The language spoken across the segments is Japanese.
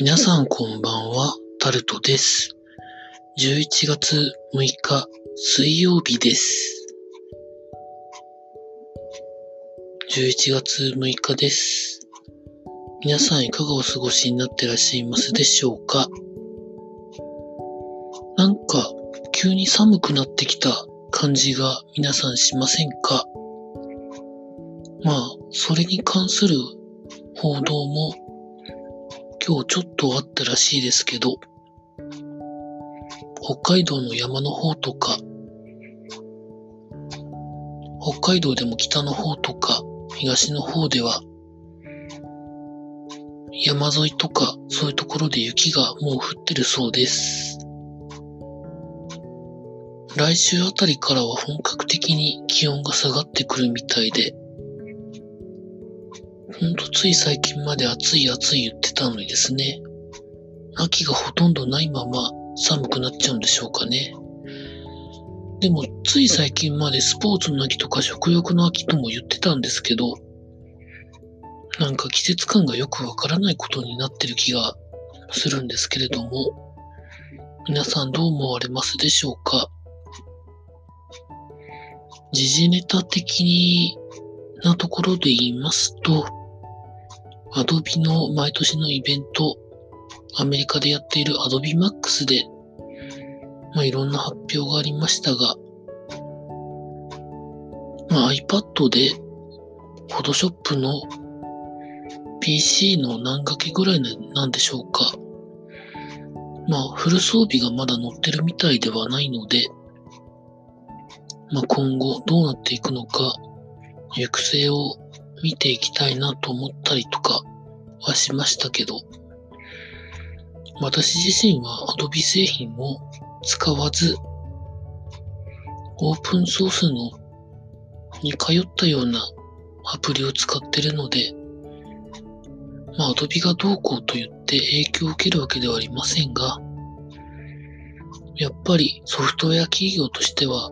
皆さんこんばんは、タルトです。11月6日水曜日です。11月6日です。皆さんいかがお過ごしになってらっしゃいますでしょうか？なんか急に寒くなってきた感じが皆さんしませんか？まあ、それに関する報道も今日ちょっとあったらしいですけど、北海道の山の方とか、北海道でも北の方とか、東の方では、山沿いとかそういうところで雪がもう降ってるそうです。来週あたりからは本格的に気温が下がってくるみたいで、ほんとつい最近まで暑い暑い言ってたのにですね。秋がほとんどないまま寒くなっちゃうんでしょうかね。でもつい最近までスポーツの秋とか食欲の秋とも言ってたんですけど、なんか季節感がよくわからないことになってる気がするんですけれども、皆さんどう思われますでしょうか？時事ネタ的なところで言いますと、アドビの毎年のイベント、アメリカでやっているアドビマックスで、まあ、いろんな発表がありましたが、まあ、iPad で Photoshop の PC の何掛けぐらいなんでしょうか。まあ、フル装備がまだ載ってるみたいではないので、まあ、今後どうなっていくのか、行く末を見ていきたいなと思ったりとかはしましたけど、私自身は Adobe 製品を使わず、オープンソースのに通ったようなアプリを使ってるので、まあ Adobe がどうこうと言って影響を受けるわけではありませんが、やっぱりソフトウェア企業としては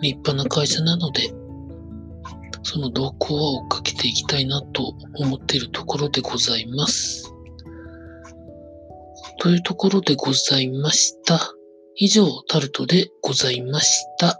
立派な会社なので、その動向を追っかけていきたいなと思っているところでございます。というところでございました。以上、タルトでございました。